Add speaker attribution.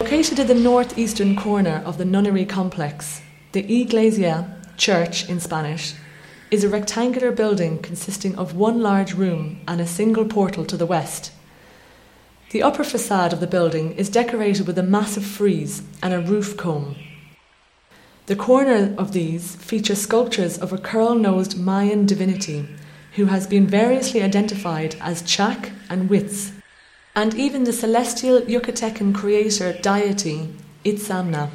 Speaker 1: Located in the northeastern corner of the nunnery complex, the Iglesia, church in Spanish, is a rectangular building consisting of one large room and a single portal to the west. The upper facade of the building is decorated with a massive frieze and a roof comb. The corner of these feature sculptures of a curl nosed Mayan divinity who has been variously identified as Chak and Witz, and even the celestial Yucatecan creator deity Itzamna.